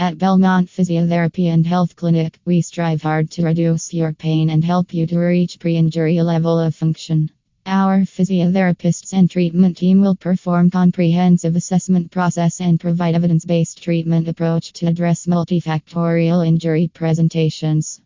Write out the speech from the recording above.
At Belmont Physiotherapy and Health Clinic, we strive hard to reduce your pain and help you to reach pre injury level of function. Our physiotherapists and treatment team will perform comprehensive assessment process and provide evidence-based treatment approach to address multifactorial injury presentations.